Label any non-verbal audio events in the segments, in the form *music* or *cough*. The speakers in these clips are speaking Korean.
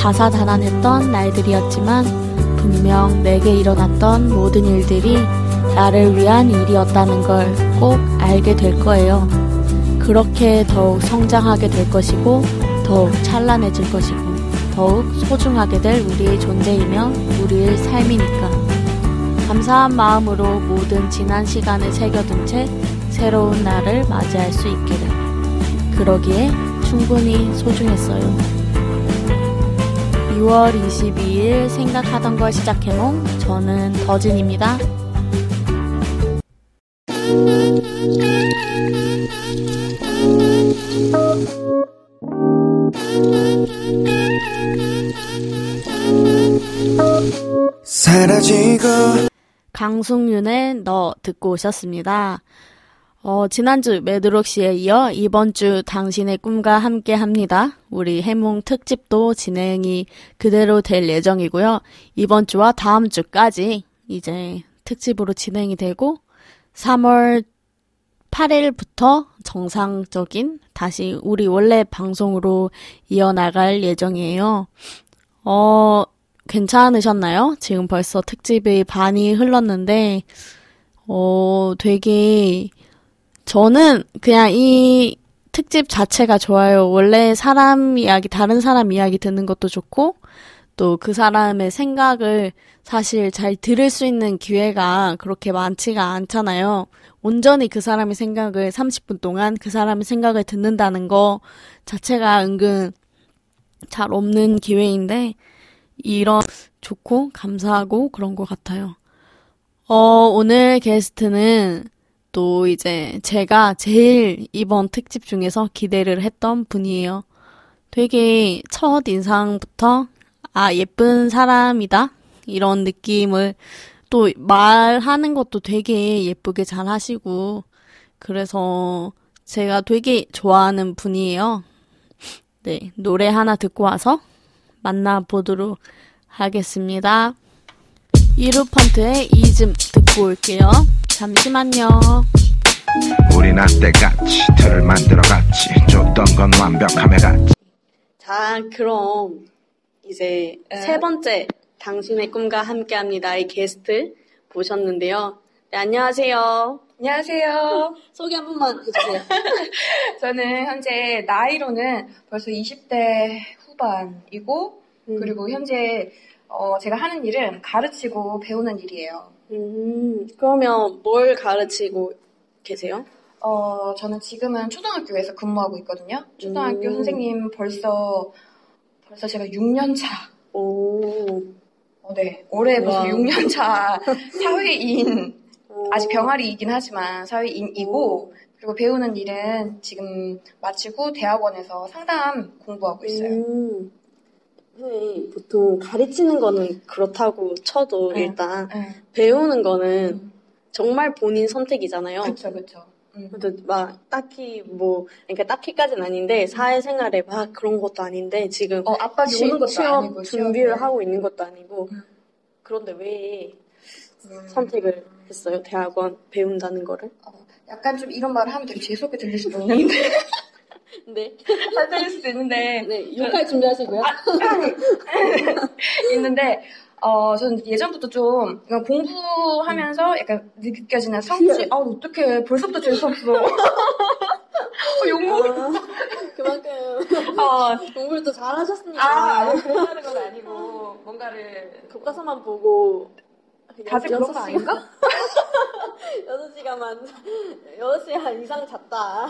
다사다난했던 날들이었지만 분명 내게 일어났던 모든 일들이 나를 위한 일이었다는 걸 꼭 알게 될 거예요. 그렇게 더욱 성장하게 될 것이고 더욱 찬란해질 것이고 더욱 소중하게 될 우리의 존재이며 우리의 삶이니까. 감사한 마음으로 모든 지난 시간을 새겨둔 채 새로운 날을 맞이할 수 있기를. 그러기에 충분히 소중했어요. 6월 22일 생각하던 걸 시작해몽 저는 더진입니다. 사라지고 강승윤의 너 듣고 오셨습니다. 어, 지난주 매드록시에 이어 이번 주 당신의 꿈과 함께 합니다. 우리 해몽 특집도 진행이 그대로 될 예정이고요. 이번 주와 다음 주까지 이제 특집으로 진행이 되고 3월 8일부터 정상적인 다시 우리 원래 방송으로 이어나갈 예정이에요. 어, 괜찮으셨나요? 지금 벌써 특집의 반이 흘렀는데, 어, 되게, 저는 그냥 이 특집 자체가 좋아요. 원래 사람 이야기, 다른 사람 이야기 듣는 것도 좋고, 또 그 사람의 생각을 사실 잘 들을 수 있는 기회가 그렇게 많지가 않잖아요. 온전히 그 사람의 생각을 30분 동안 그 사람의 생각을 듣는다는 거 자체가 은근 잘 없는 기회인데, 이런 좋고 감사하고 그런 것 같아요. 어, 오늘 게스트는 또 이제 제가 제일 이번 특집 중에서 기대를 했던 분이에요. 되게 첫 인상부터 아, 예쁜 사람이다. 이런 느낌을 또 말하는 것도 되게 예쁘게 잘 하시고 그래서 제가 되게 좋아하는 분이에요. 네, 노래 하나 듣고 와서 만나보도록 하겠습니다. 이루펀트의 이즘 듣고 올게요. 잠시만요. 우리 나때같이 틀을 만들어갔지 줬던 건 완벽함에 같지 자 그럼 이제 에. 세 번째 당신의 꿈과 함께합니다의 게스트 모셨는데요. 네, 안녕하세요. 안녕하세요. *laughs* 소개 한 번만 해주세요. *laughs* 저는 현재 나이로는 벌써 20대 후반이고 음. 그리고 현재 어, 제가 하는 일은 가르치고 배우는 일이에요. 음, 그러면 뭘 가르치고 계세요? 어, 저는 지금은 초등학교에서 근무하고 있거든요. 초등학교 음. 선생님 벌써, 벌써 제가 6년 차. 오. 어, 네. 올해 벌써 6년 차 *laughs* 사회인, 오. 아직 병아리이긴 하지만 사회인이고, 그리고 배우는 일은 지금 마치고 대학원에서 상담 공부하고 있어요. 음. 선생님 보통 가르치는 거는 그렇다고 쳐도 네. 일단 네. 배우는 거는 음. 정말 본인 선택이잖아요. 그렇죠, 그렇죠. 근데 막 딱히 뭐 그러니까 딱히까지는 아닌데 사회생활에 막 그런 것도 아닌데 지금 어, 시, 오는 것도 시험 아니고 준비를 시험에. 하고 있는 것도 아니고 음. 그런데 왜 음. 선택을 했어요? 대학원 배운다는 거를? 어, 약간 좀 이런 말을 하면 되게 재수없게 들릴 수도 있는데 *laughs* 네. 잘 들릴 수도 있는데. 네, 욕할 준비하시고요. 아, *laughs* 있는데, 어, 저는 예전부터 좀, 공부하면서 약간 느껴지는 성취, 아, 어떡해. 벌써부터 재수없어. 어, 욕먹 아, 그만큼, 어, 공부를 또 잘하셨으니까. 아, 그러는 건 아니고, 뭔가를. 교과서만 보고, 다들 그런 거 아닌가? *laughs* 6시간만, 6시간 이상 잤다.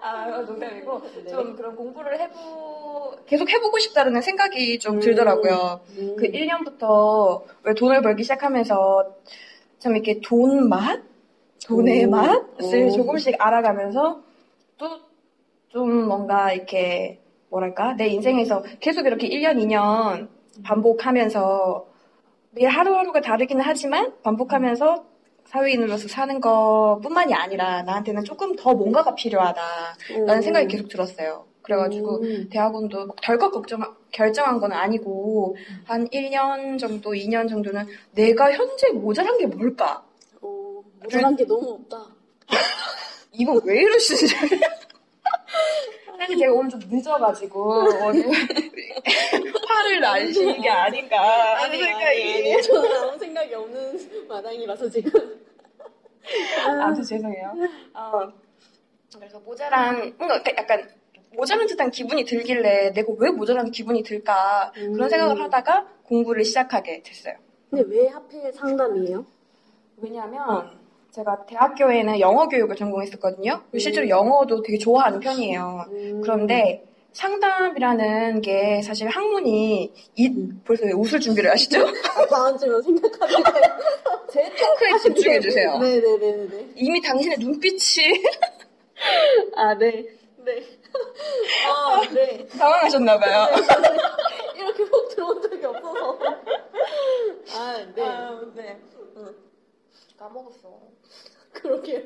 아, 농담이고 네. 좀 그런 공부를 해보 계속 해보고 싶다는 생각이 좀 음. 들더라고요. 음. 그 1년부터 왜 돈을 벌기 시작하면서 참 이렇게 돈 맛, 돈의 오. 맛을 오. 조금씩 알아가면서 또 좀 뭔가 이렇게 뭐랄까 내 인생에서 계속 이렇게 1년, 2년 반복하면서 매일 하루하루가 다르기는 하지만 반복하면서 사회인으로서 사는 것 뿐만이 아니라 나한테는 조금 더 뭔가가 필요하다라는 음. 생각이 계속 들었어요. 그래가지고 음. 대학원도 덜컥 걱정, 결정한 건 아니고 한 1년 정도, 2년 정도는 내가 현재 모자란 게 뭘까? 모자란 게 너무 없다. *laughs* 이건 왜 이러시지? 사실 제가 오늘 좀 늦어가지고 오늘 *laughs* 화를 나시는 게 아닌가 하는 생각이. 저는 아무 생각이 없는 마당이라서 지금. 아무튼 죄송해요. 어, 그래서 모자란, 뭔가 약간 모자란 듯한 기분이 들길래 내가 왜 모자란 기분이 들까 그런 생각을 하다가 공부를 시작하게 됐어요. 근데 왜 하필 상담이에요? 왜냐하면 제가 대학교에는 영어 교육을 전공했었거든요. 실제로 영어도 되게 좋아하는 편이에요. 그런데 상담이라는 게 사실 학문이 이, 벌써 왜 웃을 준비를 하시죠? 아, 다음 질문 생각합니다. 제 토크에 집중해 주세요. 네네네네. 이미 당신의 눈빛이 *laughs* 아, 네. 네. *laughs* 아, 네. 당황하셨나봐요. *laughs* 이렇게 훅 들어온 적이 없어서. 아, 네. 네. 까먹었어. *laughs* 그러게요.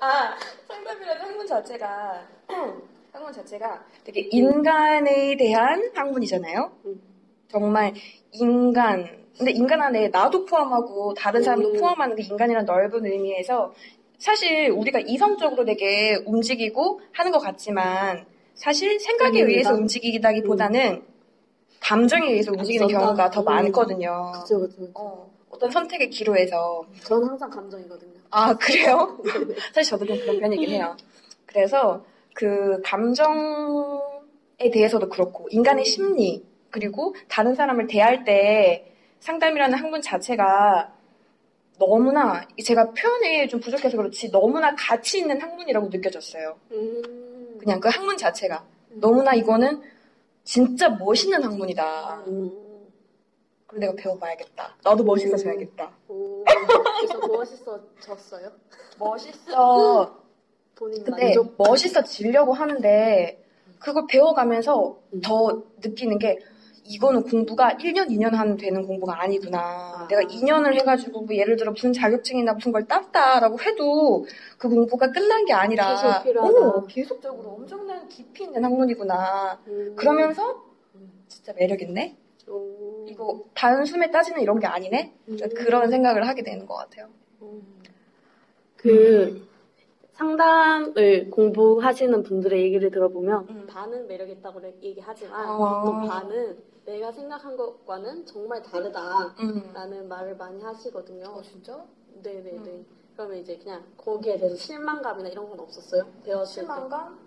아, 상담이라는 학문 자체가, *clears throat* 학문 자체가 되게 인간에 대한 학문이잖아요? 음. 정말 인간, 근데 인간 안에 나도 포함하고 다른 사람도 음. 포함하는 그 인간이란 넓은 의미에서 사실 우리가 이성적으로 되게 움직이고 하는 것 같지만 사실 생각에 아닙니다. 의해서 움직이다기보다는 감정에 의해서 움직이는 경우가 더 음. 많거든요. 그쵸, 그쵸. 그쵸. 어, 어떤 선택의 기로에서 전 항상 감정이거든요. 아, 그래요? *laughs* 사실 저도 좀 그런 편이긴 해요. 그래서 그 감정에 대해서도 그렇고, 인간의 심리, 그리고 다른 사람을 대할 때 상담이라는 학문 자체가 너무나, 제가 표현이 좀 부족해서 그렇지, 너무나 가치 있는 학문이라고 느껴졌어요. 음. 그냥 그 학문 자체가. 너무나 이거는 진짜 멋있는 학문이다. 음. 그럼 내가 배워봐야겠다. 나도 멋있어져야겠다. 오. 그래서 멋있어졌어요? 멋있어. *laughs* 본인 근데 만족? 멋있어지려고 하는데 그걸 배워가면서 음. 더 느끼는 게 이거는 공부가 1년, 2년 하면 되는 공부가 아니구나. 아. 내가 2년을 해가지고 뭐 예를 들어 무슨 자격증이나 무슨 걸 땄다라고 해도 그 공부가 끝난 게 아니라 계속 필요하다. 오, 계속적으로 엄청난 깊이 있는 학문이구나. 음. 그러면서 음. 진짜 매력 있네. 오. 이거 단숨에 따지는 이런 게 아니네. 음. 그런 생각을 하게 되는 것 같아요. 그 상담을 공부하시는 분들의 얘기를 들어보면 음. 반은 매력 있다고 얘기하지만 어. 또 반은 내가 생각한 것과는 정말 다르다라는 음. 말을 많이 하시거든요. 어, 진짜? 네네네. 음. 그러면 이제 그냥 거기에 대해서 실망감이나 이런 건 없었어요? 배웠을 때 실망감?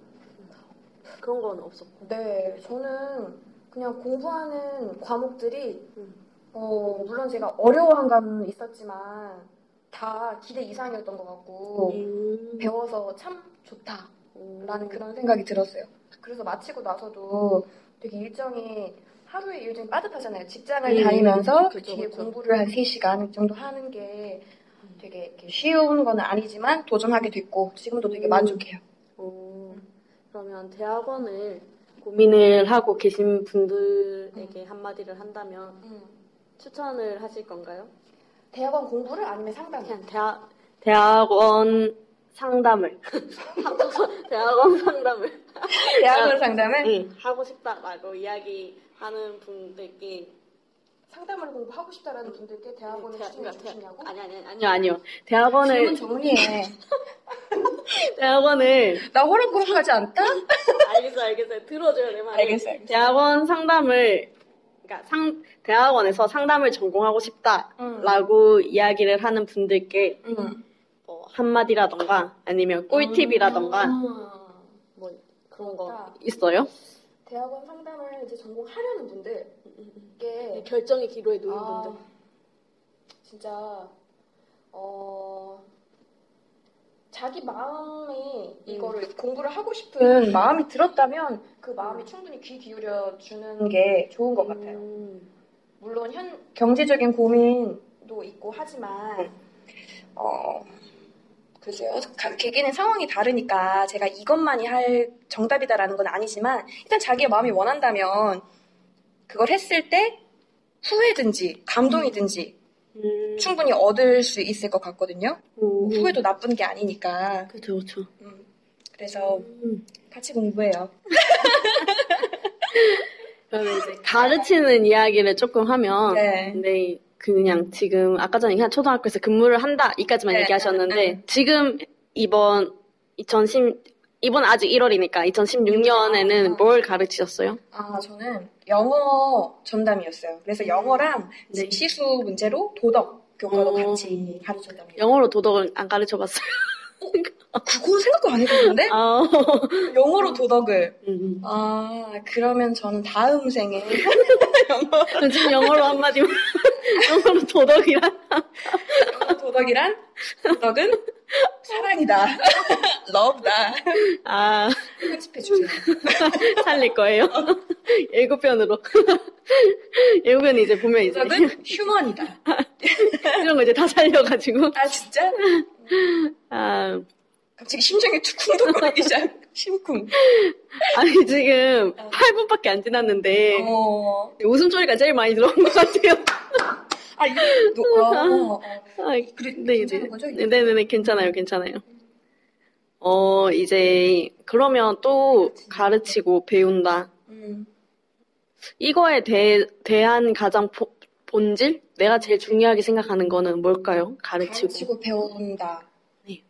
그런 건 없었고. 네, 저는 그냥 공부하는 과목들이, 음. 어, 물론 제가 어려워한 감은 있었지만, 다 기대 이상이었던 것 같고, 음. 배워서 참 좋다라는 음. 그런 생각이 들었어요. 그래서 마치고 나서도 되게 일정이, 하루의 일정이 빠듯하잖아요. 직장을 음, 다니면서 그 뒤에 그쵸. 공부를 한 3시간 정도 하는 게 되게 쉬운 건 아니지만 도전하게 됐고, 지금도 되게 음. 만족해요. 오, 그러면 대학원을 고민을 하고 계신 분들에게 한마디를 한다면 추천을 하실 건가요? 대학원 공부를 아니면 상담을? 그냥 대학, 대학원 상담을. *laughs* 대학원 상담을. 대학원 상담을? 응, 하고 싶다라고 이야기하는 분들께. 상담을 공부하고 싶다라는 분들께 대학원을 대학- 추천해 주시냐고? 아니, 아니, 아니요, 아니요. 대학원을, 질문 정리해. *laughs* 대학원을, 나 호락호락하지 않다? *laughs* 알겠어, 알겠어요. 들어줘요, 내 말. 알겠어, 알겠어. 대학원 상담을, 그러니까 상, 대학원에서 상담을 전공하고 싶다라고 음. 이야기를 하는 분들께 응. 뭐 한마디라던가 아니면 꿀팁이라던가 음. 뭐 그런 거. 있어요? 대학원 상담을 이제 전공하려는 분들 께 결정의 기로에 놓인 아, 분들. 진짜 어 자기 마음이 이거를 공부를 하고 싶은 마음이 들었다면 그 마음이 충분히 귀 기울여 주는 게 좋은 것 같아요. 음. 물론 현 경제적인 고민도 있고 하지만 어 글쎄요 가- 개개인의 상황이 다르니까 제가 이것만이 할 정답이다라는 건 아니지만 일단 자기의 마음이 원한다면 그걸 했을 때 후회든지 감동이든지 음. 충분히 얻을 수 있을 것 같거든요. 음. 후회도 나쁜 게 아니니까. 그쵸 그쵸. 음, 그래서 음. 같이 공부해요. *laughs* 그러면 이제 가르치는 이야기를 조금 하면 네. 근데 그냥 지금 아까 전에 그냥 초등학교에서 근무를 한다 이까지만 네, 얘기하셨는데 네, 네. 지금 이번 2010 이번 아직 1월이니까 2016년에는 뭘 가르치셨어요? 아, 저는 영어 전담이었어요. 그래서 영어랑 네. 시수 문제로 도덕 교과도 어. 같이 가르쳤답니다. 영어로 도덕을 안 가르쳐 봤어요. 아, 그건 생각도 안 해봤는데? 아, *laughs* 영어로 도덕을. 음. 아, 그러면 저는 다음 생에 *laughs* 그럼 지금 영어로 한마디만. *laughs* 영어로 도덕이란? 영어 도덕이란 도덕은 사랑이다. *laughs* 러브다. 아, 편집해주세요. *laughs* 살릴 거예요. *laughs* 예고편으로. 예고편 이제 보면 이제 휴먼이다. 이런 거 이제 다 살려가지고. 아, 진짜? 아, 갑자기 심장이 두쿵두쿵거리기 시작. 심쿵. 아니, 지금 8분밖에 안 지났는데. 어. 웃음소리가 제일 많이 들어온 것 같아요. 아, 이거, 너, 어, 어. 아, 그래, 네, 괜찮은 네. 거죠? 네, 네, 네, 괜찮아요, 괜찮아요. 어, 이제, 그러면 또 가르치고 배운다. 음. 이거에 대, 대한 가장 포- 본질? 내가 제일 중요하게 생각하는 거는 뭘까요? 가르치고. 가르치고 배운다. 네.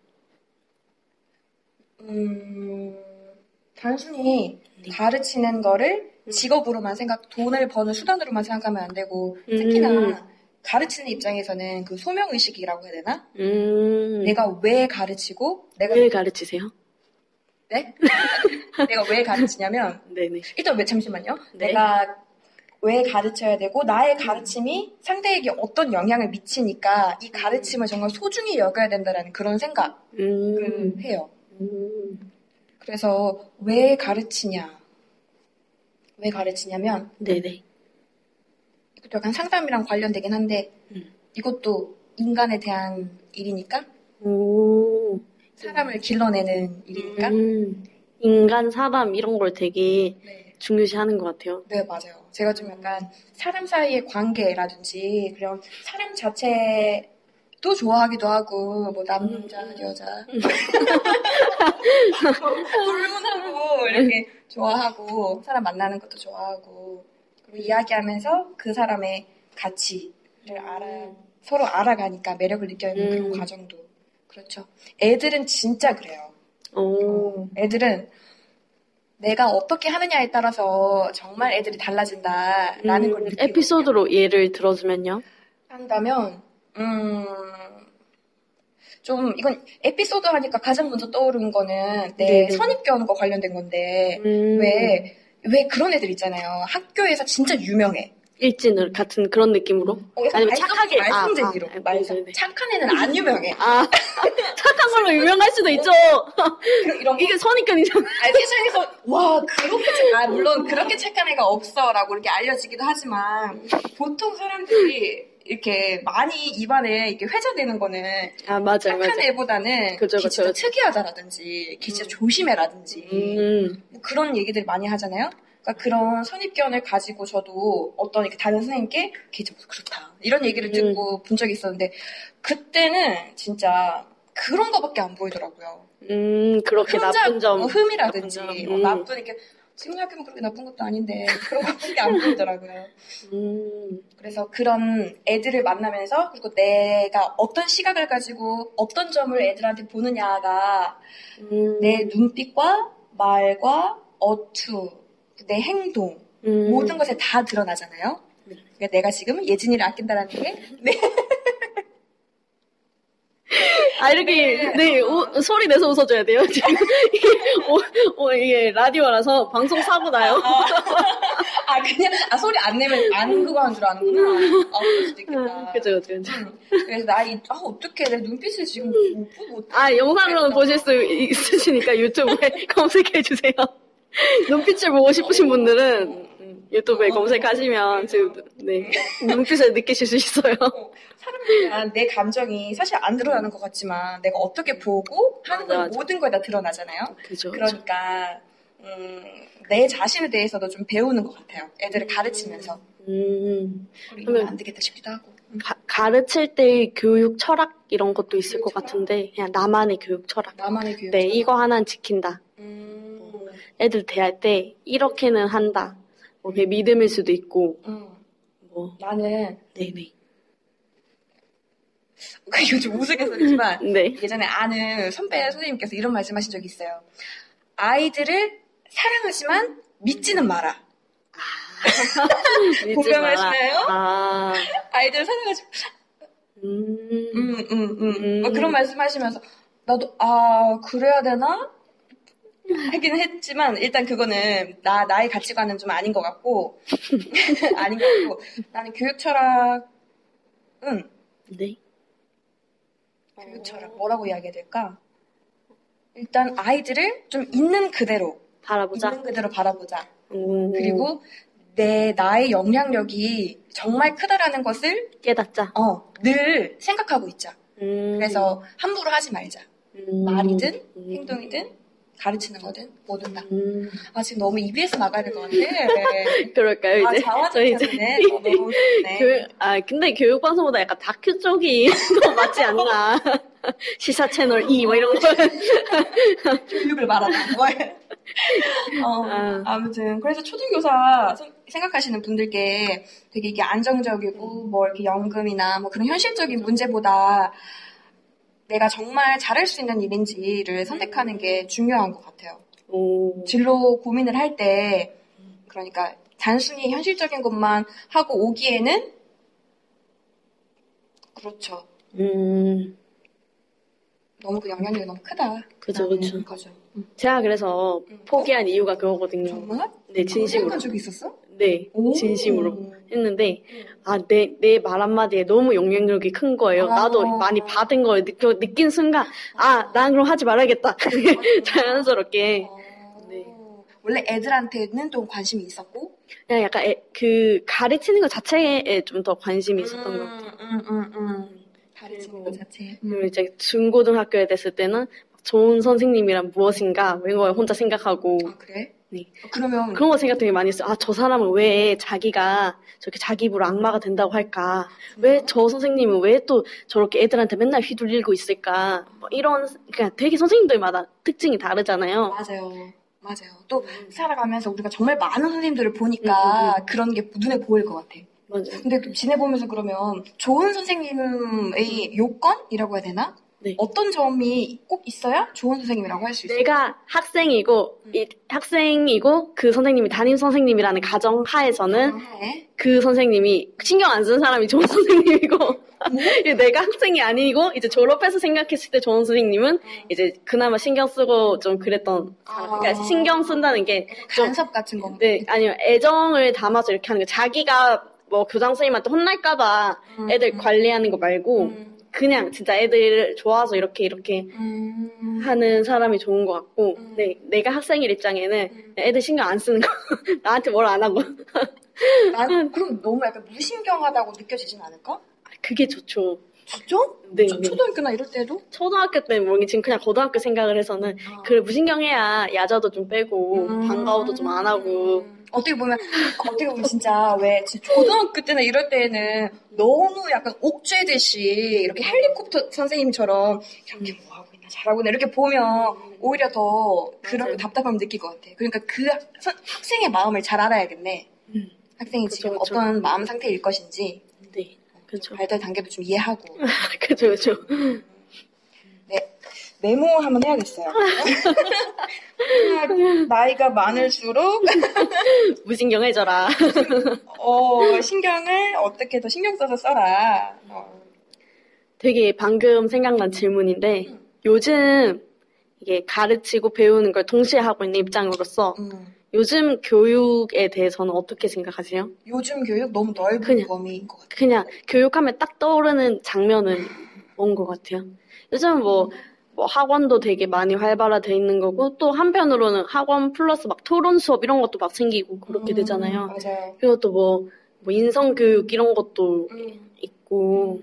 음, 단순히 가르치는 거를 직업으로만 생각, 돈을 버는 수단으로만 생각하면 안 되고, 특히나 음. 가르치는 입장에서는 그 소명 의식이라고 해야 되나? 음, 내가 왜 가르치고, 내가, 왜 가르치세요? 네? *laughs* 내가 왜 가르치냐면, 네네. 일단 왜, 잠시만요. 네. 내가 왜 가르쳐야 되고, 나의 가르침이 상대에게 어떤 영향을 미치니까, 이 가르침을 정말 소중히 여겨야 된다라는 그런 생각을 음, 해요. 음, 그래서 왜 가르치냐? 왜 가르치냐면 네네. 약간 상담이랑 관련되긴 한데 음. 이것도 인간에 대한 일이니까 오, 사람을 길러내는 일이니까 음, 인간, 사람, 이런 걸 되게 네. 중요시 하는 것 같아요. 네 맞아요. 제가 좀 약간 사람 사이의 관계라든지 그런 사람 자체도 좋아하기도 하고 뭐 남자 여자 *laughs* *laughs* *laughs* 불문하고 이렇게 좋아하고 사람 만나는 것도 좋아하고 그리고 이야기하면서 그 사람의 가치를 알아 서로 알아가니까 매력을 느껴는 그런 음. 과정도 그렇죠. 애들은 진짜 그래요. 오, 애들은 내가 어떻게 하느냐에 따라서 정말 애들이 달라진다라는 걸 음, 느끼고 에피소드로 예를 들어주면요. 한다면 음. 좀 이건 에피소드 하니까 가장 먼저 떠오르는 거는 내 네네. 선입견과 관련된 건데 음, 왜, 왜 그런 애들 있잖아요. 학교에서 진짜 유명해. 일진 같은 그런 느낌으로? 어, 아니면 착하게 말썽쟁이로. 아, 아, 말썽. 네네. 착한 애는 안 유명해. 아, *laughs* 착한 걸로 유명할 수도 있죠. 이런. 이게 선입견이잖아. 아니, 세상에서, 와, 그렇게 착, 아, 물론 그렇게 착한 애가 없어. 라고 이렇게 알려지기도 하지만, 보통 사람들이 이렇게 많이 입안에 이렇게 회자되는 거는 아, 맞아요, 착한 맞아요. 애보다는 진짜 그죠. 특이하다라든지, 걔 진짜 조심해라든지, 음, 뭐 그런 얘기들 많이 하잖아요. 그러니까 그런 선입견을 가지고 저도 어떤 이렇게 다른 선생님께 걔 진짜 그렇다 이런 얘기를 음. 듣고 본 적이 있었는데 그때는 진짜 그런 거밖에 안 보이더라고요. 음, 그렇게 나쁜 점. 어, 흠이라든지 나쁜 점. 어, 음. 나쁜 이렇게 생각해보면 그렇게 나쁜 것도 아닌데 그런 거밖에 안 보이더라고요. 음, 그래서 그런 애들을 만나면서 그리고 내가 어떤 시각을 가지고 어떤 점을 애들한테 보느냐가 음, 내 눈빛과 말과 어투, 내 행동 음, 모든 것에 다 드러나잖아요. 네. 그러니까 내가 지금 예진이를 아낀다라는 게 네. 아, 이렇게, 네, 우- 소리 내서 웃어줘야 돼요. 지금. 이게, 오, 오, 이게 라디오라서 방송 사고 나요. 아 그냥 아 소리 안 내면 안 그거 한 줄 아는구나. 아 그럴 수도 있겠다. 그죠, 그죠, 그죠. 음, 그래서 나이 아 어떻게 내 눈빛을 지금 못 보고 아, 영상으로는 보실 수 있으시니까 유튜브에 *laughs* 검색해 주세요. 눈빛을 보고 싶으신 분들은 음, 유튜브에 검색하시면 지금, 네, 눈빛을 느끼실 수 있어요. 사람들은 내 감정이 사실 안 드러나는 것 같지만 내가 어떻게 보고 하는 건 맞아. 모든 거에 다 드러나잖아요. 그죠. 그러니까 음, 내 자신에 대해서도 좀 배우는 것 같아요. 애들을 가르치면서 음, 그리고 이러면 안 되겠다 싶기도 하고. 음. 가, 가르칠 때 교육 철학 이런 것도 있을 것 철학? 같은데, 그냥 나만의 교육 철학. 나만의 교육. 네, 이거 하나는 지킨다. 음, 애들 대할 때 이렇게는 한다. 뭐 그게 믿음일 수도 있고, 음. 뭐, 나는 네네. 이거 좀 우스갯소리지만 *laughs* 네. 예전에 아는 선배 선생님께서 이런 말씀하신 적이 있어요. 아이들을 사랑하지만 믿지는 마라. *laughs* 믿지 공감하시나요? 아, 아이들을 사랑하지, 음, 음, 음, 음. 음. 뭐 그런 말씀 하시면서, 나도, 아, 그래야 되나? 하긴 했지만, 일단 그거는, 나, 나의 가치관은 좀 아닌 것 같고, *laughs* 아닌 것 같고, 나는 교육 철학은, 네. 교육 철학, 뭐라고 이야기해야 될까? 일단 아이들을 좀 있는 그대로, 바라보자. 있는 그대로 바라보자. 음, 그리고 내, 나의 영향력이 정말 크다라는 것을, 깨닫자. 어, 늘 생각하고 있자. 음, 그래서 함부로 하지 말자. 음, 말이든 음, 행동이든 가르치는 거든 뭐든 다. 음, 아 지금 너무 EBS 나가야 될 것 같아. 네. *laughs* 그럴까요, 아 이제? 저희 이제. 어, 너무 좋네. *laughs* 교육, 아, 근데 교육 방송보다 약간 다큐 쪽이 *laughs* 더 맞지 않나. 시사 채널 2, 뭐 이런 거. 교육을 말하다. 뭐. 어, 아. 아무튼 그래서 초등교사 선- 생각하시는 분들께 되게 이게 안정적이고 뭐 이렇게 연금이나 뭐 그런 현실적인 문제보다 내가 정말 잘할 수 있는 일인지를 선택하는 게 중요한 것 같아요. 오, 진로 고민을 할 때, 그러니까 단순히 현실적인 것만 하고 오기에는, 그렇죠. 음, 너무 그 영향력이 너무 크다. 그죠, 그죠. 거죠. 제가 그래서 음. 포기한 이유가 그거거든요. 정말? 네, 진심으로. 생각한 적이 있었어? 네, 오. 진심으로 했는데, 아, 내, 내 말 한마디에 너무 영향력이 큰 거예요. 아. 나도 많이 받은 걸 느껴, 느낀 순간, 아, 난 그럼 하지 말아야겠다. *laughs* 자연스럽게. 어. 네. 원래 애들한테는 좀 관심이 있었고, 그냥 약간 애- 그 가르치는 것 자체에 좀 더 관심이 있었던 것 같아요. 음, 음, 음. 가르치는 것 자체. 그리고 이제 중고등학교에 됐을 때는 좋은 선생님이란 무엇인가 이런 걸 혼자 생각하고 아, 그래? 네. 어, 그러면, 그런 거 생각 되게 많이 했어요. 아, 저 사람은 왜 자기가 저렇게 자기 입으로 악마가 된다고 할까? 왜 저 선생님은 왜 또 저렇게 애들한테 맨날 휘둘리고 있을까? 뭐 이런, 그러니까 되게 선생님들마다 특징이 다르잖아요. 맞아요. 맞아요. 또 음. 살아가면서 우리가 정말 많은 선생님들을 보니까 그런 게 눈에 보일 것 같아. 맞아요. 근데 또 지내보면서 그러면 좋은 선생님의 요건이라고 해야 되나? 네. 어떤 점이 꼭 있어야 좋은 선생님이라고 할 수 있어요? 내가 학생이고, 이 학생이고, 그 선생님이 담임 선생님이라는 가정 하에서는 하에 그 선생님이 신경 안 쓰는 사람이 좋은 선생님이고 *laughs* 내가 학생이 아니고 이제 졸업해서 생각했을 때 좋은 선생님은 이제 그나마 신경 쓰고 좀 그랬던 사람. 그러니까 아. 신경 쓴다는 게좀 간섭 같은 거. 네, 아니면 애정을 담아서 이렇게 하는 거 자기가 뭐 교장 선생님한테 혼날까봐 음, 애들 음. 관리하는 거 말고 음, 그냥 진짜 애들 좋아서 이렇게 이렇게 음, 하는 사람이 좋은 것 같고 음. 네, 내가 학생일 입장에는 음. 애들 신경 안 쓰는 거 *laughs* 나한테 뭘 안 하고 난 그럼 너무 약간 무신경하다고 느껴지진 않을까? 그게 좋죠. 진짜? 네, 초, 네. 초등학교나 이럴 때도? 초등학교 때는 모르겠 지금 그냥 고등학교 생각을 해서는 아. 그래 무신경해야 야자도 좀 빼고 음. 방과후도 좀 안 하고 어떻게 보면 어떻게 보면 진짜 왜 고등학교 때나 이럴 때는 너무 약간 옥죄듯이 이렇게 헬리콥터 선생님처럼 이렇게 뭐 하고 있나 잘하고 있나 이렇게 보면 오히려 더 그런. 답답함을 느낄 것 같아. 그러니까 그 학- 학생의 마음을 잘 알아야겠네. 음. 학생이 그쵸, 지금 그쵸. 어떤 마음 상태일 것인지 네 그렇죠 발달 단계도 좀 이해하고. 그렇죠 그렇죠 네 메모 한번 해야겠어요. *laughs* 나이가 많을수록 *laughs* 무신경해져라 *laughs* 어, 신경을 어떻게 더 신경 써서 써라. 어. 되게 방금 생각난 질문인데 음. 요즘 이게 가르치고 배우는 걸 동시에 하고 있는 입장으로서 음. 요즘 교육에 대해서는 어떻게 생각하세요? 요즘 교육 너무 넓은 그냥. 범위인 것 같아요. 그냥 교육하면 딱 떠오르는 장면은 뭔 것 같아요. 요즘 뭐, 뭐 학원도 되게 많이 활발화돼 있는 거고 또 한편으로는 학원 플러스 막 토론 수업 이런 것도 막 생기고 그렇게 음, 되잖아요. 맞아요. 그리고 또 뭐, 뭐 인성 교육 이런 것도 음. 있고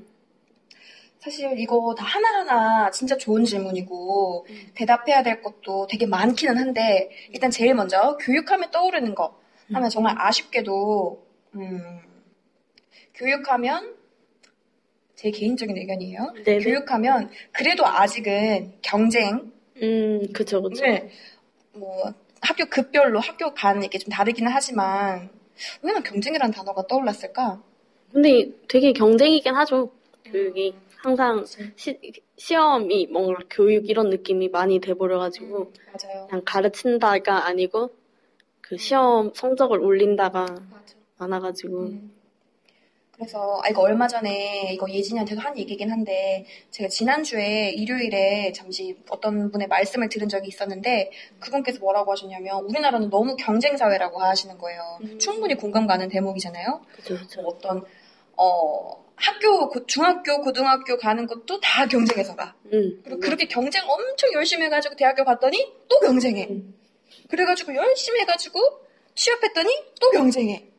사실 이거 다 하나하나 진짜 좋은 질문이고 음. 대답해야 될 것도 되게 많기는 한데 일단 제일 먼저 교육하면 떠오르는 거 하면 정말 아쉽게도 음, 교육하면 제 개인적인 의견이에요. 네네. 교육하면 그래도 아직은 경쟁 음 그쵸 그쵸. 네. 뭐 학교 급별로 학교 간 이게 좀 다르기는 하지만 왜난 경쟁이라는 단어가 떠올랐을까? 근데 되게 경쟁이긴 하죠. 교육이 항상 시, 시험이 뭔가 교육 이런 느낌이 많이 돼버려가지고 맞아요. 그냥 가르친다가 아니고 그 시험 성적을 올린다가 맞아. 많아가지고 음. 그래서 아 이거 얼마 전에 이거 예진이한테도 한 얘기긴 한데 제가 지난주에 일요일에 잠시 어떤 분의 말씀을 들은 적이 있었는데 그분께서 뭐라고 하셨냐면 우리나라는 너무 경쟁 사회라고 하시는 거예요. 음. 충분히 공감 가는 대목이잖아요. 그죠 그죠 뭐 어떤 어 학교 고- 중학교 고등학교 가는 것도 다 경쟁해서 가. 음. 그리고 그렇게 경쟁 엄청 열심히 해가지고 대학교 갔더니 또 경쟁해. 음. 그래가지고 열심히 해가지고 취업했더니 또 경쟁해.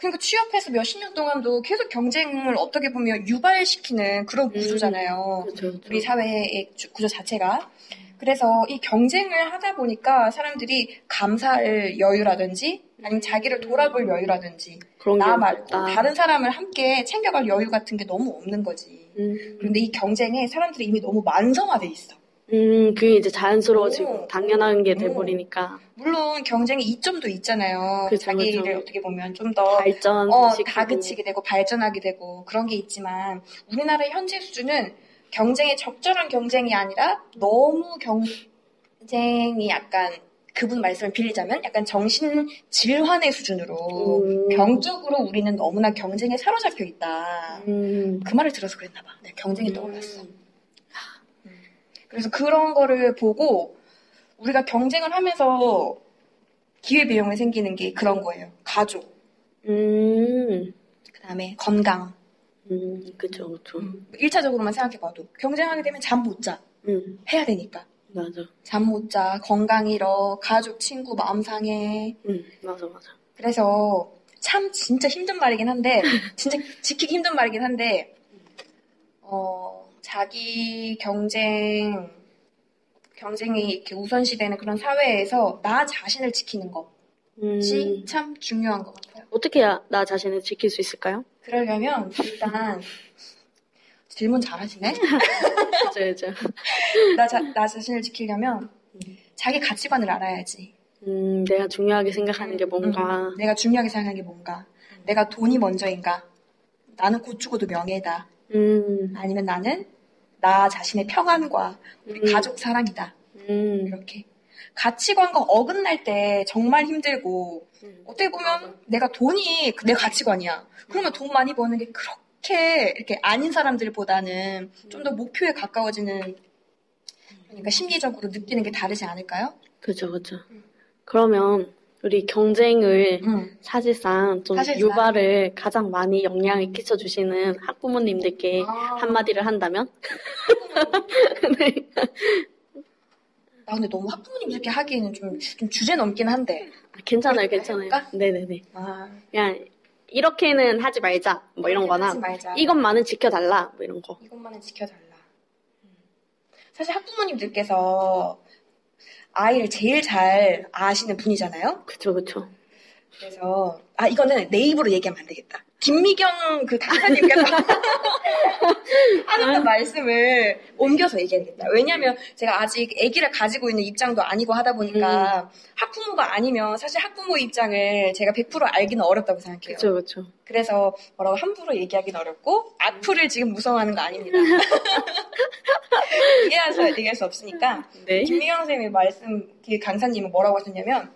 음. 그러니까 취업해서 몇십 년 동안도 계속 경쟁을 어떻게 보면 유발시키는 그런 음. 구조잖아요. 그죠 그죠 우리 사회의 주- 구조 자체가. 그래서 이 경쟁을 하다 보니까 사람들이 감사할 여유라든지 아니면 자기를 돌아볼 여유라든지 나 말고 없다. 다른 사람을 함께 챙겨갈 여유 같은 게 너무 없는 거지. 음. 그런데 이 경쟁에 사람들이 이미 너무 만성화돼 있어. 음, 그게 이제 자연스러워지고 오. 당연한 게 오. 돼버리니까 물론 경쟁의 이점도 있잖아요. 그죠, 자기를 그죠. 어떻게 보면 좀 더 발전 어, 다그치게 되고 발전하게 되고 그런 게 있지만 우리나라 현재 수준은 경쟁의 적절한 경쟁이 아니라 너무 경쟁이 약간 그분 말씀을 빌리자면 약간 정신 질환의 수준으로 음. 병적으로 우리는 너무나 경쟁에 사로잡혀 있다. 음. 그 말을 들어서 그랬나 봐. 네, 경쟁이 떠올랐어. 그래서 그런 거를 보고 우리가 경쟁을 하면서 기회비용이 생기는 게 그런 거예요. 가족, 음. 그 다음에 건강. 음, 그죠, 그죠. 1차적으로만 생각해봐도 경쟁하게 되면 잠 못 자. 음, 해야 되니까. 맞아. 잠 못 자, 건강 잃어, 가족, 친구 마음 상해. 음, 맞아, 맞아. 그래서 참 진짜 힘든 말이긴 한데, 진짜 지키기 힘든 말이긴 한데, 어, 자기 경쟁, 경쟁이 이렇게 우선시되는 그런 사회에서 나 자신을 지키는 것이 음, 참 중요한 것 같아요. 어떻게 해야 나 자신을 지킬 수 있을까요? 그러려면 일단 질문 잘하시네. *laughs* 그죠, 그죠. 나, 자, 나 자신을 지키려면 자기 가치관을 알아야지. 음, 내가 중요하게 생각하는 게 뭔가. 음, 내가 중요하게 생각하는 게 뭔가. 내가 돈이 먼저인가? 나는 곧 죽어도 명예다. 음, 아니면 나는 나 자신의 평안과 우리 음. 가족 사랑이다. 음, 이렇게. 가치관과 어긋날 때 정말 힘들고, 음. 어떻게 보면 내가 돈이 내 가치관이야. 그러면 돈 많이 버는 게 그렇게 이렇게 아닌 사람들보다는 좀 더 목표에 가까워지는, 그러니까 심리적으로 느끼는 게 다르지 않을까요? 그죠, 그죠. 그러면 우리 경쟁을 응. 사실상 좀 사실상. 유발을 가장 많이 영향을 끼쳐주시는 학부모님들께 아. 한마디를 한다면? *laughs* 네. 나 근데 너무 학부모님들께 하기에는 좀, 좀 주제 넘긴 한데. 아, 괜찮아요, 괜찮아요. 해볼까? 네네네. 아, 그냥 이렇게는 하지 말자, 뭐 이런 거나 하지 말자. 이것만은 지켜달라, 뭐 이런 거. 이것만은 지켜달라. 음. 사실 학부모님들께서 아이를 제일 잘 아시는 분이잖아요. 그쵸, 그쵸. 그래서 아 이거는 내 입으로 얘기하면 안 되겠다. 김미경 그 강사님께서 하는 그 말씀을 옮겨서 얘기해야겠다. 왜냐하면 제가 아직 아기를 가지고 있는 입장도 아니고 하다 보니까 학부모가 아니면 사실 학부모 입장을 제가 100% 알기는 어렵다고 생각해요. 그쵸, 그쵸. 그래서 뭐라고 함부로 얘기하기는 어렵고 악플을 지금 무성하는 거 아닙니다. *laughs* 얘기해서 얘기할 수 없으니까 네. 김미경 선생님의 말씀 그 강사님은 뭐라고 하셨냐면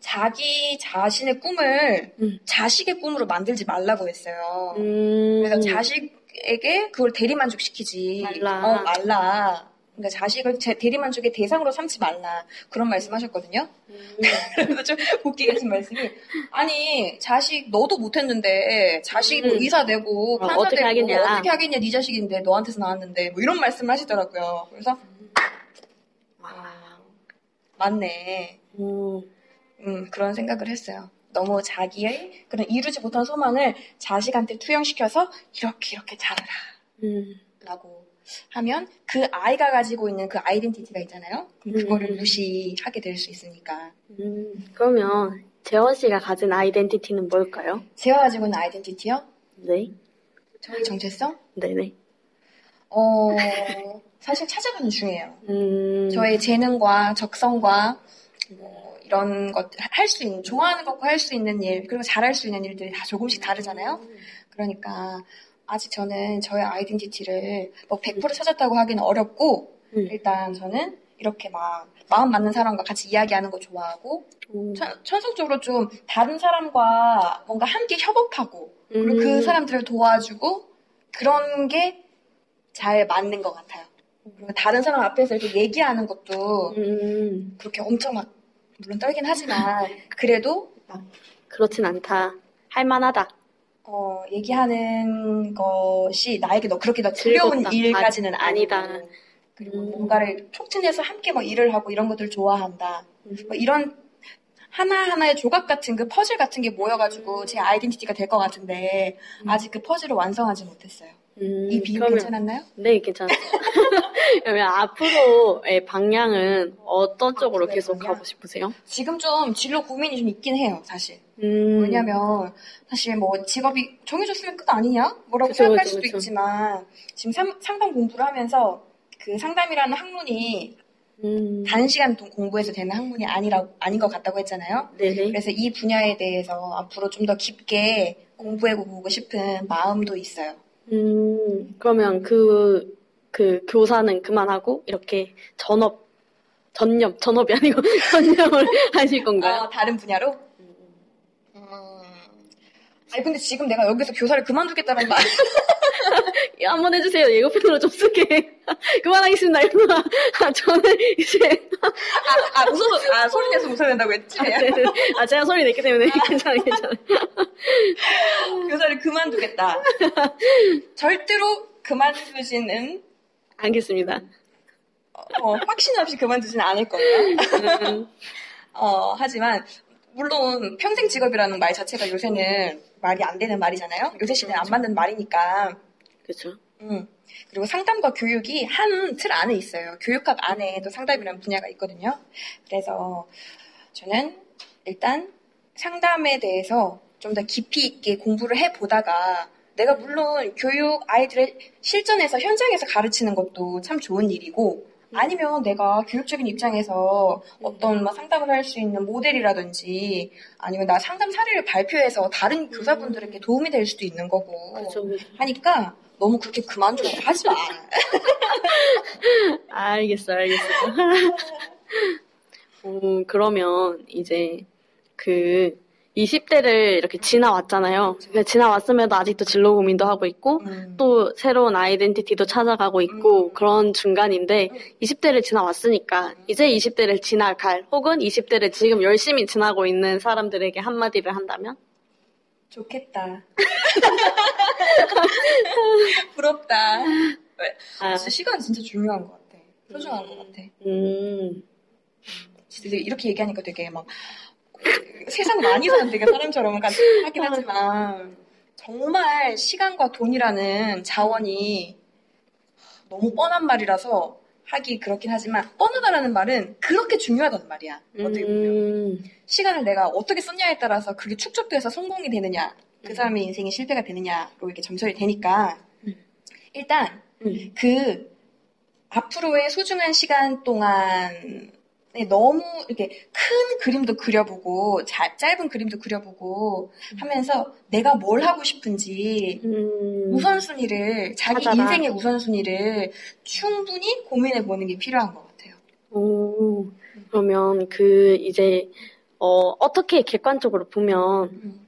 자기 자신의 꿈을 음. 자식의 꿈으로 만들지 말라고 했어요. 음. 그래서 자식에게 그걸 대리만족시키지 말라. 어, 말라. 그러니까 자식을 제- 대리만족의 대상으로 삼지 말라. 그런 말씀하셨거든요. 음. *laughs* 그래서 좀 웃기게 하신 말씀이 아니 자식 너도 못했는데 자식이 뭐 음. 의사 되고 어, 판사 어떻게 되고 하겠냐. 어떻게 하겠냐 네 자식인데 너한테서 나왔는데 뭐 이런 말씀을 하시더라고요. 그래서 와. 맞네. 음. 음, 그런 생각을 했어요. 너무 자기의 그런 이루지 못한 소망을 자식한테 투영시켜서 이렇게 이렇게 잘하라 음. 라고 하면 그 아이가 가지고 있는 그 아이덴티티가 있잖아요. 그거를 음. 무시하게 될 수 있으니까. 음. 그러면 재원 씨가 가진 아이덴티티는 뭘까요? 제가 가지고 있는 아이덴티티요? 네. 저의 정체성? 네네. 어, 사실 찾아가는 중이에요. 음. 저의 재능과 적성과 뭐 이런 것, 할 수 있는, 좋아하는 것과 할 수 있는 일, 그리고 잘할 수 있는 일들이 다 조금씩 다르잖아요. 그러니까, 아직 저는 저의 아이덴티티를 뭐 100% 찾았다고 하기는 어렵고 음. 일단 저는 이렇게 막 마음 맞는 사람과 같이 이야기하는 거 좋아하고 음. 천, 천성적으로 좀 다른 사람과 뭔가 함께 협업하고 그리고 그 음. 사람들을 도와주고 그런 게 잘 맞는 것 같아요. 그리고 다른 사람 앞에서 이렇게 얘기하는 것도 음. 그렇게 엄청 막 물론 떨긴 하지만 그래도 그렇진 않다. 할만하다. 어, 얘기하는 것이 나에게 너 그렇게 더 두려운 즐겁다. 일까지는 아, 아니고 아니다. 그리고 음. 뭔가를 촉진해서 함께 막 일을 하고 이런 것들 좋아한다. 음. 뭐 이런 하나하나의 조각 같은 그 퍼즐 같은 게 모여가지고 제 아이덴티티가 될 것 같은데 아직 그 퍼즐을 완성하지 못했어요. 음, 이 비유 그러면- 괜찮았나요? 네, 괜찮아요. *laughs* 그러면 앞으로의 방향은 어떤 쪽으로 계속 방향? 가고 싶으세요? 지금 좀 진로 고민이 좀 있긴 해요, 사실. 음, 왜냐면 사실 뭐 직업이 정해졌으면 끝 아니냐? 뭐라고 그쵸, 생각할 그쵸, 수도 그쵸. 있지만 지금 상, 상담 공부를 하면서 그 상담이라는 학문이 음, 단시간 동- 공부해서 되는 학문이 아니라 아닌 것 같다고 했잖아요. 네네. 그래서 이 분야에 대해서 앞으로 좀 더 깊게 공부해보고 싶은 마음도 있어요. 음, 그러면 그, 그 교사는 그만하고 이렇게 전업, 전념, 전업이 아니고 *laughs* 전념을 하실 건가요? 아, 다른 분야로? 음. 아니 근데 지금 내가 여기서 교사를 그만두겠다는 말 *laughs* 예, 한번 해주세요. 예고편으로 좀 쓰게. *laughs* 그만하겠습니다. 이러나. 아, 저는 이제. 아, 아 웃어서 아 소리 내서 웃어야 된다고 했지? 아, 네 네. 아, 제가 소리 냈기 때문에 *laughs* 괜찮아요, 괜찮아요. 교사를 그만두겠다. 절대로 그만두지는 알겠습니다. 어, 확신 없이 그만두지는 않을 거예요. 음, 어, 하지만 물론 평생 직업이라는 말 자체가 요새는 말이 안 되는 말이잖아요. 요새 시대에 안 맞는 말이니까. 그렇죠. 음. 그리고 상담과 교육이 한 틀 안에 있어요. 교육학 안에 또 상담이라는 분야가 있거든요. 그래서 저는 일단 상담에 대해서 좀 더 깊이 있게 공부를 해보다가 내가 물론 교육 아이들의 실전에서 현장에서 가르치는 것도 참 좋은 일이고 아니면 내가 교육적인 입장에서 어떤 뭐 상담을 할 수 있는 모델이라든지 아니면 나 상담 사례를 발표해서 다른 교사분들에게 도움이 될 수도 있는 거고. 하니까 너무 그렇게 그만두라고 하지 마. *laughs* 알겠어요, 알겠어요. *laughs* 음, 그러면 이제 그 20대를 이렇게 지나왔잖아요. 지나왔음에도 아직도 진로 고민도 하고 있고 음. 또 새로운 아이덴티티도 찾아가고 있고 음. 그런 중간인데 20대를 지나왔으니까 이제 20대를 지나갈 혹은 20대를 지금 열심히 지나고 있는 사람들에게 한마디를 한다면? 좋겠다. *laughs* 부럽다. 왜? 아, 진짜 시간 진짜 중요한 것 같아. 소중한 것 같아. 음, 진짜 이렇게 얘기하니까 되게 막 세상 많이 사는 되게 사람처럼 같- *laughs* 하긴 하지만 정말 시간과 돈이라는 자원이 너무 뻔한 말이라서 하기 그렇긴 하지만 뻔하다라는 말은 그렇게 중요하다는 말이야. 어떻게 보면. 음, 시간을 내가 어떻게 썼냐에 따라서 그게 축적돼서 성공이 되느냐, 그 사람의 인생이 실패가 되느냐로 이렇게 점철이 되니까, 일단, 음. 그, 앞으로의 소중한 시간 동안에 너무 이렇게 큰 그림도 그려보고, 자- 짧은 그림도 그려보고 하면서 내가 뭘 하고 싶은지, 음. 우선순위를, 자기 찾아라. 인생의 우선순위를 충분히 고민해 보는 게 필요한 것 같아요. 오, 그러면 그 이제 어, 어떻게 객관적으로 보면 음.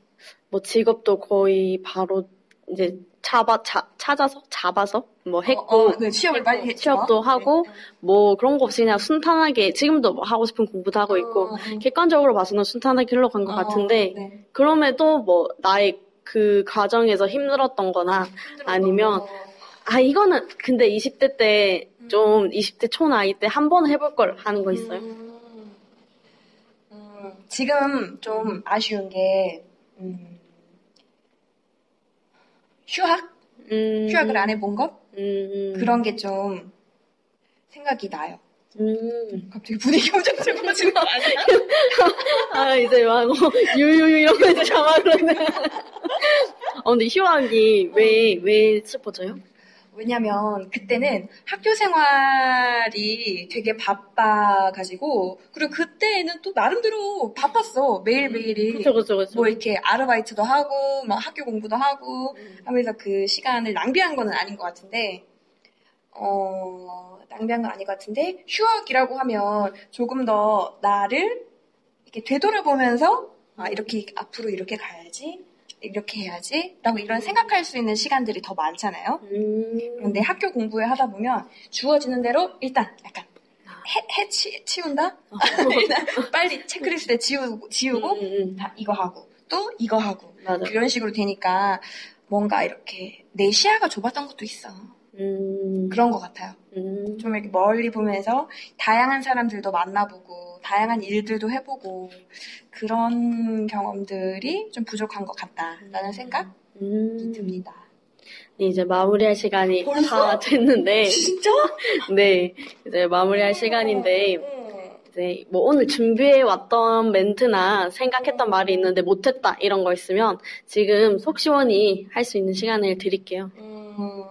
뭐 직업도 거의 바로 이제 잡아 자, 찾아서 잡아서 뭐 했고 어, 어, 그 취업을 빨리 했죠. 취업도 하고 뭐 그런 거 없이 그냥 순탄하게 지금도 뭐 하고 싶은 공부도 하고 있고 어, 어. 객관적으로 봐서는 순탄하게 흘러간 것 어, 같은데 네. 그럼에도 뭐 나의 그 과정에서 힘들었던 거나 아니면 아 이거는 근데 20대 때좀 20대 초 나이 때 한 번 해볼 걸 하는 거 있어요? 음, 음, 지금 좀 아쉬운 게 음, 휴학? 음, 휴학을 안 해본 것? 음, 그런 게 좀 생각이 나요. 음. 갑자기 분위기 엄청 슬퍼지는 거 아니야? 아 이제 막 뭐, 유유유 이런 거 이제 자막 그러네. 어 근데 휴학이 왜 왜 슬퍼져요? 왜냐면 그때는 학교 생활이 되게 바빠가지고 그리고 그때는 또 나름대로 바빴어. 매일매일이 그쵸, 그쵸, 그쵸. 뭐 이렇게 아르바이트도 하고 막 학교 공부도 하고 하면서 그 시간을 낭비한 거는 아닌 것 같은데 어 낭비한 건 아닌 것 같은데 휴학이라고 하면 조금 더 나를 이렇게 되돌아보면서 아 이렇게 앞으로 이렇게 가야지 이렇게 해야지 라고 이런 생각할 수 있는 시간들이 더 많잖아요. 음. 그런데 학교 공부를 하다 보면 주어지는 대로 일단 약간 해, 해 치, 치운다? 일단 *laughs* 빨리 체크리스트에 지우고, 지우고 음, 음. 다 이거 하고 또 이거 하고 맞아. 이런 식으로 되니까 뭔가 이렇게 내 시야가 좁았던 것도 있어. 음. 그런 것 같아요. 음. 좀 이렇게 멀리 보면서 다양한 사람들도 만나보고 다양한 일들도 해보고 그런 경험들이 좀 부족한 것 같다라는 생각이 음. 듭니다. 이제 마무리할 시간이 벌써? 다 됐는데, *laughs* 진짜? *laughs* 네, 이제 마무리할 시간인데, 음. 이제 뭐 오늘 준비해 왔던 멘트나 생각했던 말이 있는데 못했다 이런 거 있으면 지금 속 시원히 할 수 있는 시간을 드릴게요. 음.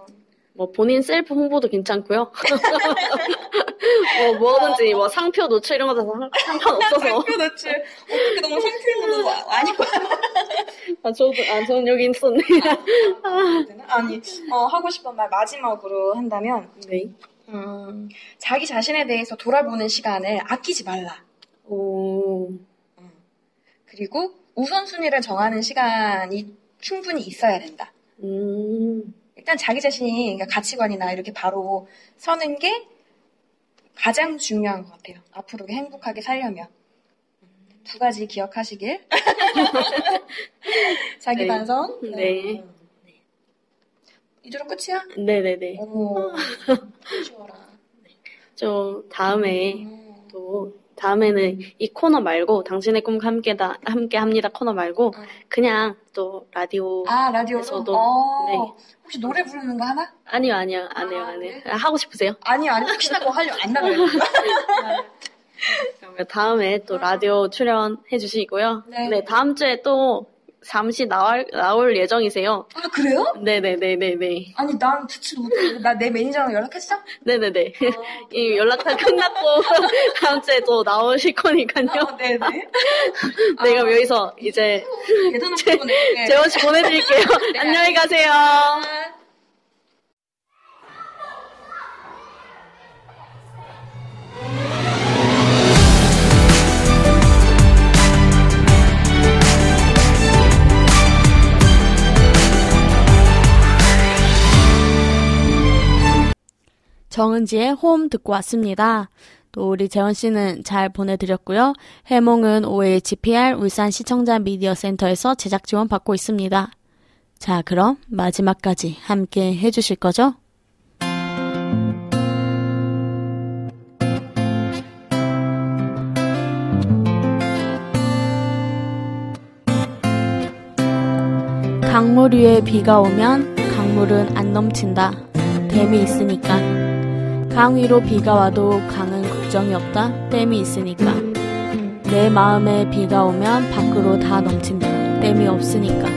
뭐 본인 셀프 홍보도 괜찮고요. *laughs* 뭐 뭐든지 뭐 상표 노출 이런 상- 상관없어서. *laughs* 상표 노출 어떻게 너무 상표로 아니고 아 저도 아 저는 여기 있었네. *laughs* 아니 어, 하고 싶은 말 마지막으로 한다면 네. 음, 자기 자신에 대해서 돌아보는 시간을 아끼지 말라. 오. 그리고 우선순위를 정하는 시간이 충분히 있어야 된다. 음. 일단 자기 자신이 그러니까 가치관이나 이렇게 바로 서는 게 가장 중요한 것 같아요. 앞으로 행복하게 살려면. 두 가지 기억하시길. *laughs* 자기 네. 반성. 네. 이대로 끝이야? 네네네. 오, *laughs* 쉬워라. 저 다음에 음. 또 다음에는 이 코너 말고 당신의 꿈과 함께다 함께 합니다 코너 말고 음. 그냥 또 라디오 아, 라디오로? 저도, 어, 네. 혹시 노래 부르는 거 하나? 아니요 아니요 안 해요 아, 안 해요 네? 아, 하고 싶으세요? 아니요, 아니, 혹시나 뭐 하려 안 나가요. *laughs* 그러면 다음에 또 라디오 출연해 주시고요. 네. 네 다음 주에 또 잠시 나올 나올 예정이세요. 아, 그래요? 네네네네네 아니, 난 듣지도 못해. 나내 매니저랑 연락했어? 네네네 *laughs* 이 연락 다 끝났고 *laughs* 다음 주에 또 나오실 거니까요. 어, 네네. *laughs* 내가 여기서 이제 대단한. 네. 재원 씨 보내드릴게요. 네, 안녕히 가세요. 정은지의 홈 듣고 왔습니다. 또 우리 재원 씨는 잘 보내드렸고요. 해몽은 OHPR 울산 시청자 미디어 센터에서 제작 지원 받고 있습니다. 자, 그럼 마지막까지 함께 해주실 거죠? 강물 위에 비가 오면 강물은 안 넘친다. 댐이 있으니까. 강 위로 비가 와도 강은 걱정이 없다. 댐이 있으니까. 내 마음에 비가 오면 밖으로 다 넘친다. 댐이 없으니까.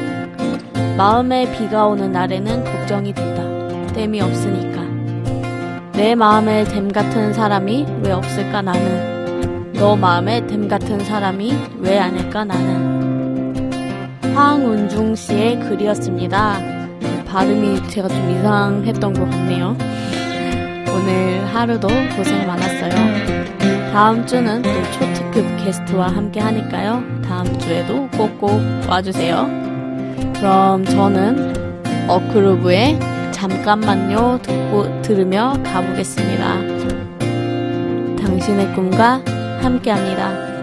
마음에 비가 오는 날에는 걱정이 된다. 댐이 없으니까. 내 마음에 댐 같은 사람이 왜 없을까 나는. 너 마음에 댐 같은 사람이 왜 아닐까 나는. 황운중 씨의 글이었습니다. 발음이 제가 좀 이상했던 것 같네요. 오늘 하루도 고생 많았어요. 다음 주는 또 초특급 게스트와 함께 하니까요. 다음 주에도 꼭꼭 와주세요. 그럼 저는 어크루브의 잠깐만요 듣고 들으며 가보겠습니다. 당신의 꿈과 함께 합니다.